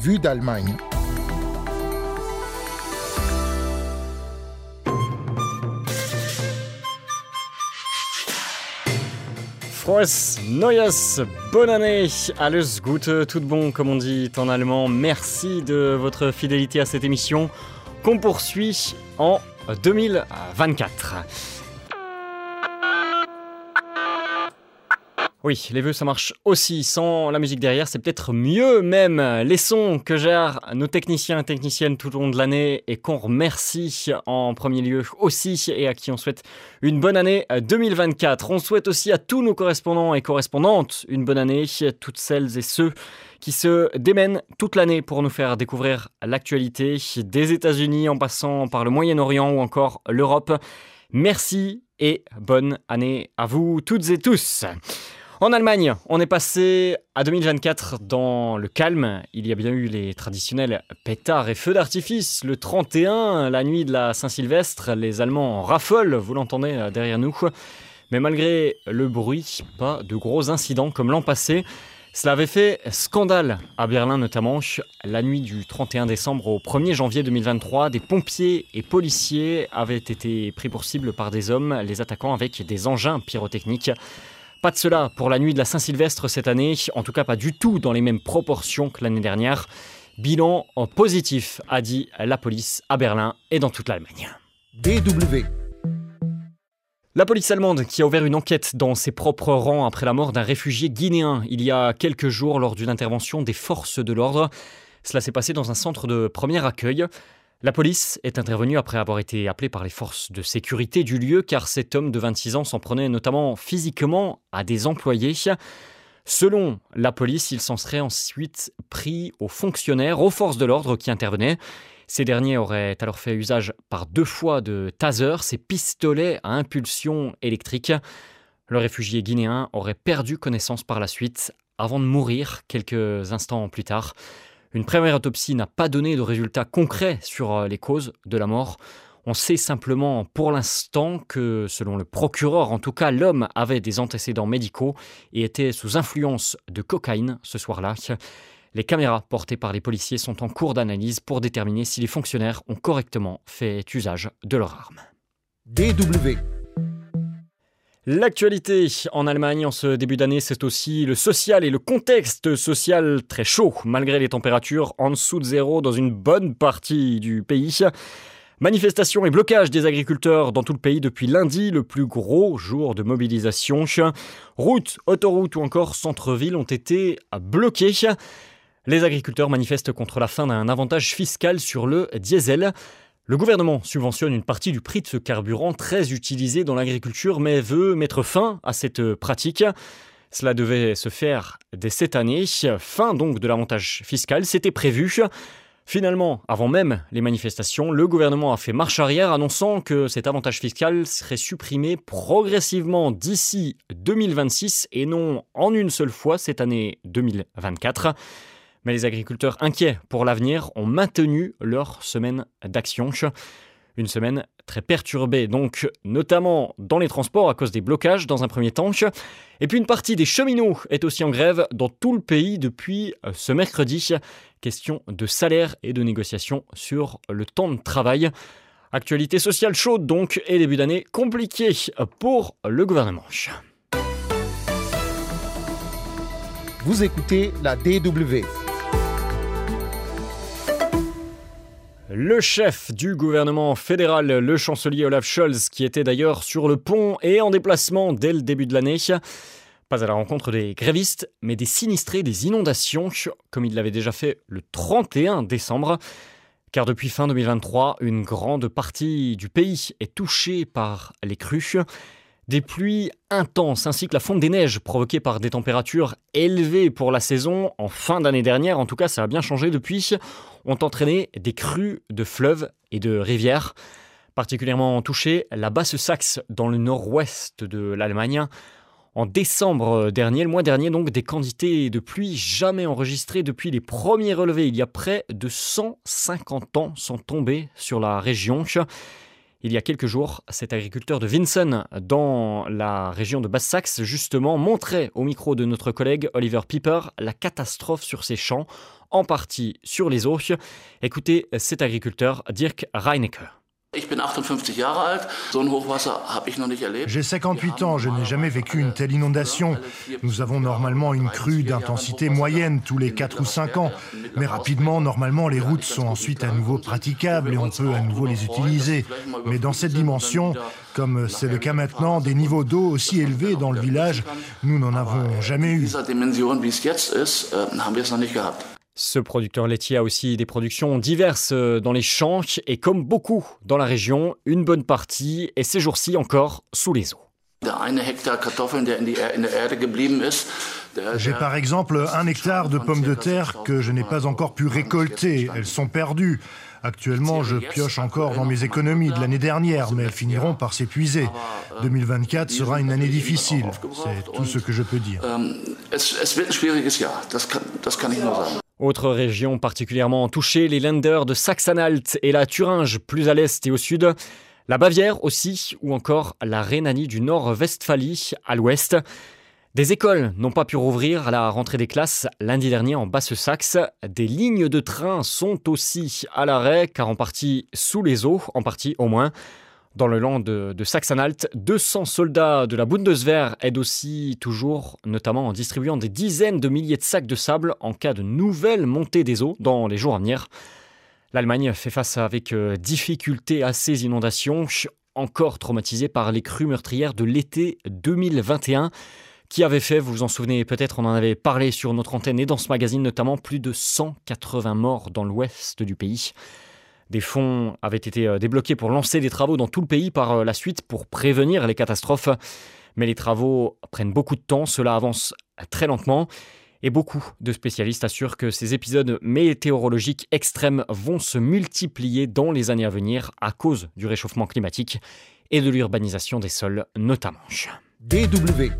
Vue d'Allemagne. Frohes Neues, bonne année, alles Gute, tout bon comme on dit en allemand. Merci de votre fidélité à cette émission qu'on poursuit en 2024. Oui, les vœux ça marche aussi sans la musique derrière, c'est peut-être mieux même. Les sons que gèrent nos techniciens et techniciennes tout au long de l'année et qu'on remercie en premier lieu aussi et à qui on souhaite une bonne année 2024. On souhaite aussi à tous nos correspondants et correspondantes une bonne année, toutes celles et ceux qui se démènent toute l'année pour nous faire découvrir l'actualité des États-Unis en passant par le Moyen-Orient ou encore l'Europe. Merci et bonne année à vous toutes et tous. En Allemagne, on est passé à 2024 dans le calme. Il y a bien eu les traditionnels pétards et feux d'artifice. Le 31, la nuit de la Saint-Sylvestre, les Allemands raffolent, vous l'entendez derrière nous. Mais malgré le bruit, pas de gros incidents comme l'an passé. Cela avait fait scandale à Berlin notamment. La nuit du 31 décembre au 1er janvier 2023, des pompiers et policiers avaient été pris pour cible par des hommes, les attaquant avec des engins pyrotechniques. Pas de cela pour la nuit de la Saint-Sylvestre cette année, en tout cas pas du tout dans les mêmes proportions que l'année dernière. Bilan positif, a dit la police à Berlin et dans toute l'Allemagne. DW. La police allemande qui a ouvert une enquête dans ses propres rangs après la mort d'un réfugié guinéen il y a quelques jours lors d'une intervention des forces de l'ordre. Cela s'est passé dans un centre de premier accueil. La police est intervenue après avoir été appelée par les forces de sécurité du lieu car cet homme de 26 ans s'en prenait notamment physiquement à des employés. Selon la police, il s'en serait ensuite pris aux fonctionnaires, aux forces de l'ordre qui intervenaient. Ces derniers auraient alors fait usage par deux fois de taser, ces pistolets à impulsion électrique. Le réfugié guinéen aurait perdu connaissance par la suite avant de mourir quelques instants plus tard. Une première autopsie n'a pas donné de résultats concrets sur euh, les causes de la mort. On sait simplement pour l'instant que, selon le procureur, en tout cas, l'homme avait des antécédents médicaux et était sous influence de cocaïne ce soir-là. Les caméras portées par les policiers sont en cours d'analyse pour déterminer si les fonctionnaires ont correctement fait usage de leurs armes. DW. L'actualité en Allemagne en ce début d'année, c'est aussi le social et le contexte social très chaud, malgré les températures en dessous de zéro dans une bonne partie du pays. Manifestations et blocages des agriculteurs dans tout le pays depuis lundi, le plus gros jour de mobilisation. Routes, autoroutes ou encore centre-ville ont été bloqués. Les agriculteurs manifestent contre la fin d'un avantage fiscal sur le diesel. Le gouvernement subventionne une partie du prix de ce carburant très utilisé dans l'agriculture, mais veut mettre fin à cette pratique. Cela devait se faire dès cette année, fin donc de l'avantage fiscal, c'était prévu. Finalement, avant même les manifestations, le gouvernement a fait marche arrière annonçant que cet avantage fiscal serait supprimé progressivement d'ici 2026 et non en une seule fois cette année 2024. Mais les agriculteurs inquiets pour l'avenir ont maintenu leur semaine d'action. Une semaine très perturbée, donc notamment dans les transports à cause des blocages dans un premier temps. Et puis une partie des cheminots est aussi en grève dans tout le pays depuis euh, ce mercredi. Question de salaire et de négociation sur le temps de travail. Actualité sociale chaude donc et début d'année compliqué pour le gouvernement. Vous écoutez la DW. Le chef du gouvernement fédéral, le chancelier Olaf Scholz, qui était d'ailleurs sur le pont et en déplacement dès le début de l'année, pas à la rencontre des grévistes, mais des sinistrés des inondations, comme il l'avait déjà fait le 31 décembre. Car depuis fin 2023, une grande partie du pays est touchée par les crues. Des pluies intenses ainsi que la fonte des neiges provoquées par des températures élevées pour la saison en fin d'année dernière, en tout cas ça a bien changé depuis, ont entraîné des crues de fleuves et de rivières. Particulièrement touchée, la Basse-Saxe dans le nord-ouest de l'Allemagne. En décembre dernier, le mois dernier, donc, des quantités de pluie jamais enregistrées depuis les premiers relevés il y a près de 150 ans sont tombées sur la région. Il y a quelques jours, cet agriculteur de Vinson, dans la région de Basse-Saxe, justement, montrait au micro de notre collègue Oliver Piper la catastrophe sur ses champs, en partie sur les eaux. Écoutez cet agriculteur, Dirk Reinecker. J'ai 58 ans, je n'ai jamais vécu une telle inondation. Nous avons normalement une crue d'intensité moyenne tous les 4 ou 5 ans. Mais rapidement, normalement, les routes sont ensuite à nouveau praticables et on peut à nouveau les utiliser. Mais dans cette dimension, comme c'est le cas maintenant, des niveaux d'eau aussi élevés dans le village, nous n'en avons jamais eu. Ce producteur laitier a aussi des productions diverses euh, dans les champs et comme beaucoup dans la région, une bonne partie est ces jours-ci encore sous les eaux. J'ai par exemple un hectare de pommes de terre que je n'ai pas encore pu récolter. Elles sont perdues. Actuellement, je pioche encore dans mes économies de l'année dernière, mais elles finiront par s'épuiser. 2024 sera une année difficile. C'est tout ce que je peux dire. Autre région particulièrement touchée, les Länder de Saxe-Anhalt et la Thuringe, plus à l'est et au sud. La Bavière aussi, ou encore la Rhénanie du Nord-Westphalie à l'ouest. Des écoles n'ont pas pu rouvrir à la rentrée des classes lundi dernier en Basse-Saxe. Des lignes de train sont aussi à l'arrêt, car en partie sous les eaux, en partie au moins. Dans le land de, de Saxe-Anhalt, 200 soldats de la Bundeswehr aident aussi toujours, notamment en distribuant des dizaines de milliers de sacs de sable en cas de nouvelle montée des eaux dans les jours à venir. L'Allemagne fait face avec euh, difficulté à ces inondations, encore traumatisée par les crues meurtrières de l'été 2021 qui avaient fait, vous vous en souvenez peut-être, on en avait parlé sur notre antenne et dans ce magazine notamment, plus de 180 morts dans l'ouest du pays. Des fonds avaient été euh, débloqués pour lancer des travaux dans tout le pays par euh, la suite pour prévenir les catastrophes. Mais les travaux prennent beaucoup de temps, cela avance très lentement. Et beaucoup de spécialistes assurent que ces épisodes météorologiques extrêmes vont se multiplier dans les années à venir à cause du réchauffement climatique et de l'urbanisation des sols notamment. DW.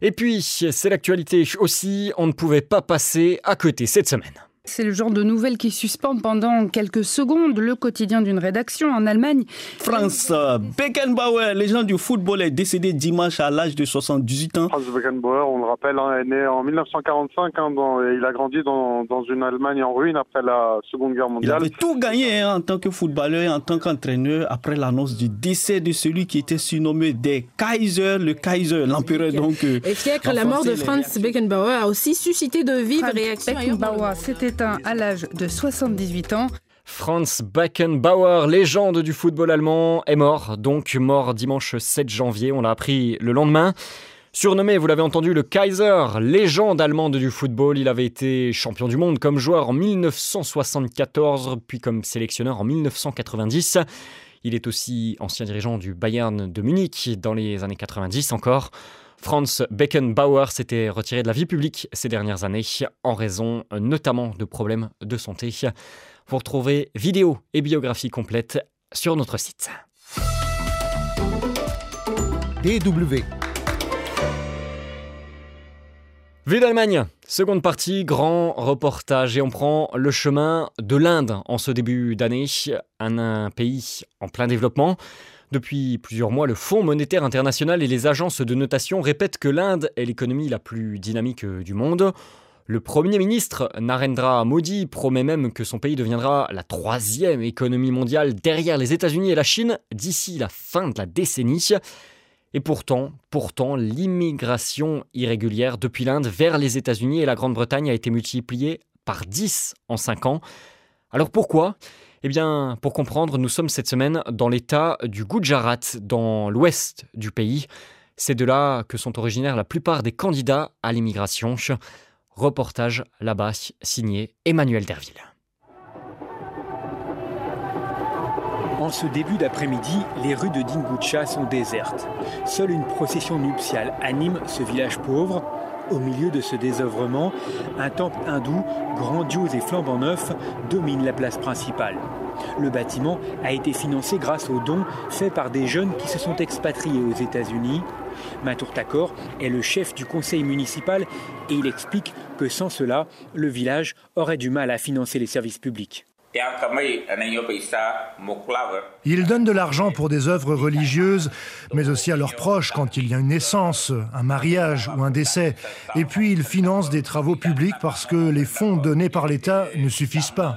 Et puis, c'est l'actualité aussi, on ne pouvait pas passer à côté cette semaine. C'est le genre de nouvelles qui suspend pendant quelques secondes le quotidien d'une rédaction en Allemagne. France Beckenbauer, légende du football, est décédé dimanche à l'âge de 78 ans. Franz Beckenbauer, on le rappelle, hein, est né en 1945. Hein, et il a grandi dans, une Allemagne en ruine après la Seconde Guerre mondiale. Il avait tout gagné hein, en tant que footballeur et en tant qu'entraîneur après l'annonce du décès de celui qui était surnommé des Kaiser, le Kaiser, l'empereur donc. Euh, et fier la mort de Franz Beckenbauer a aussi suscité de vives réactions. Beckenbauer, c'était à l'âge de 78 ans. Franz Beckenbauer, légende du football allemand, est mort, donc mort dimanche 7 janvier, on l'a appris le lendemain. Surnommé, vous l'avez entendu, le Kaiser, légende allemande du football, il avait été champion du monde comme joueur en 1974, puis comme sélectionneur en 1990. Il est aussi ancien dirigeant du Bayern de Munich dans les années 90 encore. Franz Beckenbauer s'était retiré de la vie publique ces dernières années en raison notamment de problèmes de santé. Vous retrouvez vidéo et biographie complète sur notre site. DW Vue d'Allemagne, seconde partie, grand reportage et on prend le chemin de l'Inde en ce début d'année, un pays en plein développement. Depuis plusieurs mois, le Fonds monétaire international et les agences de notation répètent que l'Inde est l'économie la plus dynamique du monde. Le Premier ministre Narendra Modi promet même que son pays deviendra la troisième économie mondiale derrière les États-Unis et la Chine d'ici la fin de la décennie. Et pourtant, pourtant, l'immigration irrégulière depuis l'Inde vers les États-Unis et la Grande-Bretagne a été multipliée par 10 en 5 ans. Alors pourquoi? Eh bien, pour comprendre, nous sommes cette semaine dans l'état du Gujarat, dans l'ouest du pays. C'est de là que sont originaires la plupart des candidats à l'immigration. Reportage là-bas signé Emmanuel Derville. En ce début d'après-midi, les rues de Dingucha sont désertes. Seule une procession nuptiale anime ce village pauvre au milieu de ce désœuvrement, un temple hindou, grandiose et flambant neuf, domine la place principale. Le bâtiment a été financé grâce aux dons faits par des jeunes qui se sont expatriés aux États-Unis. Matour Takor est le chef du conseil municipal et il explique que sans cela, le village aurait du mal à financer les services publics. Ils donnent de l'argent pour des œuvres religieuses, mais aussi à leurs proches quand il y a une naissance, un mariage ou un décès. Et puis ils financent des travaux publics parce que les fonds donnés par l'État ne suffisent pas.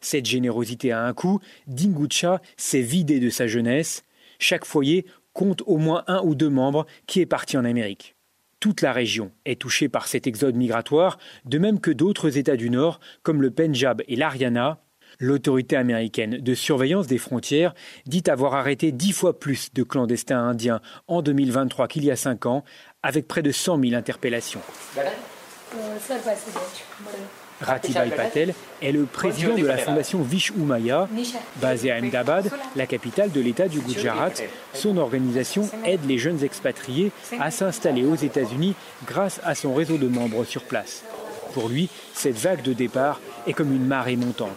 Cette générosité a un coût. Dingucha s'est vidé de sa jeunesse. Chaque foyer compte au moins un ou deux membres qui est parti en Amérique. Toute la région est touchée par cet exode migratoire, de même que d'autres États du Nord, comme le Pendjab et l'Ariana. L'autorité américaine de surveillance des frontières dit avoir arrêté dix fois plus de clandestins indiens en 2023 qu'il y a cinq ans, avec près de 100 000 interpellations. Ratibai Patel est le président de la fondation Vish Umaya. Basée à Ahmedabad, la capitale de l'État du Gujarat, son organisation aide les jeunes expatriés à s'installer aux États-Unis grâce à son réseau de membres sur place. Pour lui, cette vague de départ est comme une marée montante.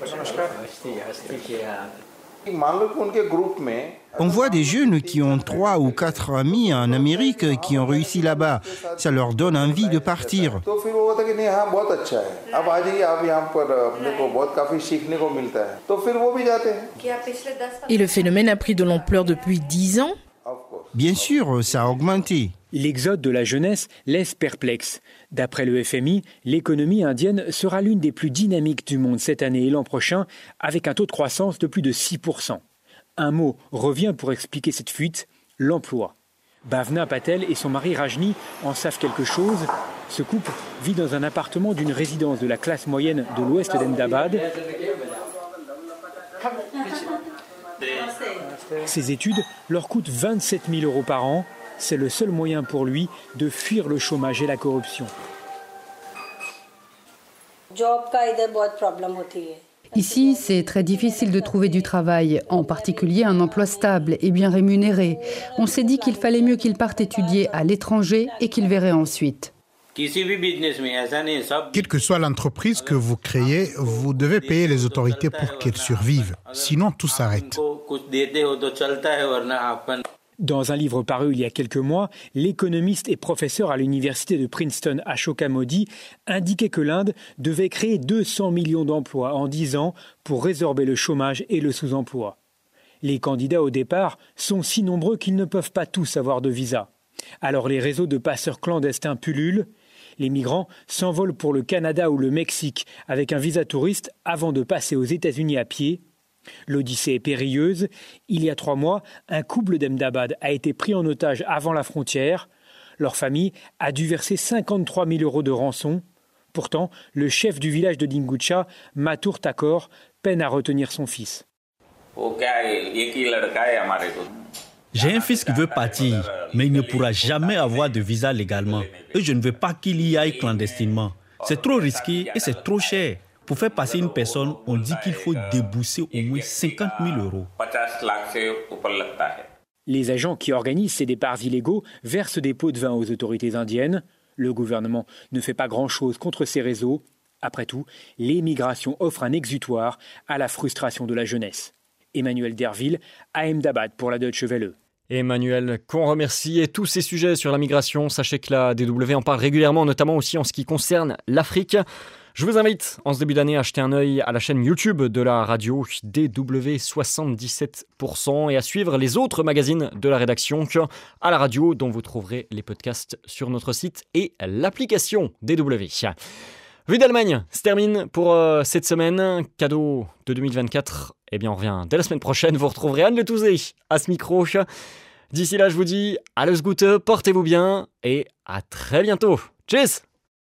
On voit des jeunes qui ont trois ou quatre amis en Amérique qui ont réussi là-bas. Ça leur donne envie de partir. Et le phénomène a pris de l'ampleur depuis dix ans Bien sûr, ça a augmenté. L'exode de la jeunesse laisse perplexe. D'après le FMI, l'économie indienne sera l'une des plus dynamiques du monde cette année et l'an prochain, avec un taux de croissance de plus de 6%. Un mot revient pour expliquer cette fuite, l'emploi. Bhavna Patel et son mari Rajni en savent quelque chose. Ce couple vit dans un appartement d'une résidence de la classe moyenne de l'ouest d'Ahmedabad. Ces études leur coûtent 27 000 euros par an. C'est le seul moyen pour lui de fuir le chômage et la corruption. Ici, c'est très difficile de trouver du travail, en particulier un emploi stable et bien rémunéré. On s'est dit qu'il fallait mieux qu'il parte étudier à l'étranger et qu'il verrait ensuite. Quelle que soit l'entreprise que vous créez, vous devez payer les autorités pour qu'elles survivent. Sinon, tout s'arrête. Dans un livre paru il y a quelques mois, l'économiste et professeur à l'université de Princeton, Ashoka Modi, indiquait que l'Inde devait créer 200 millions d'emplois en 10 ans pour résorber le chômage et le sous-emploi. Les candidats au départ sont si nombreux qu'ils ne peuvent pas tous avoir de visa. Alors les réseaux de passeurs clandestins pullulent. Les migrants s'envolent pour le Canada ou le Mexique avec un visa touriste avant de passer aux États-Unis à pied L'Odyssée est périlleuse. Il y a trois mois, un couple d'Emdabad a été pris en otage avant la frontière. Leur famille a dû verser 53 000 euros de rançon. Pourtant, le chef du village de Dingucha, Matur Takor, peine à retenir son fils. J'ai un fils qui veut partir, mais il ne pourra jamais avoir de visa légalement. Et je ne veux pas qu'il y aille clandestinement. C'est trop risqué et c'est trop cher. Pour faire passer une personne, on dit qu'il faut débousser au moins 50 000 euros. Les agents qui organisent ces départs illégaux versent des pots de vin aux autorités indiennes. Le gouvernement ne fait pas grand-chose contre ces réseaux. Après tout, l'émigration offre un exutoire à la frustration de la jeunesse. Emmanuel Derville, Ahmedabad pour la Deutsche Welle. Emmanuel, qu'on remercie. Et tous ces sujets sur la migration, sachez que la DW en parle régulièrement, notamment aussi en ce qui concerne l'Afrique. Je vous invite en ce début d'année à jeter un œil à la chaîne YouTube de la radio DW77% et à suivre les autres magazines de la rédaction à la radio dont vous trouverez les podcasts sur notre site et l'application DW. Vue d'Allemagne se termine pour euh, cette semaine. Cadeau de 2024. Eh bien, on revient dès la semaine prochaine. Vous retrouverez Anne Le Touzé à ce micro. D'ici là, je vous dis, alles Gute, portez-vous bien et à très bientôt. Tschüss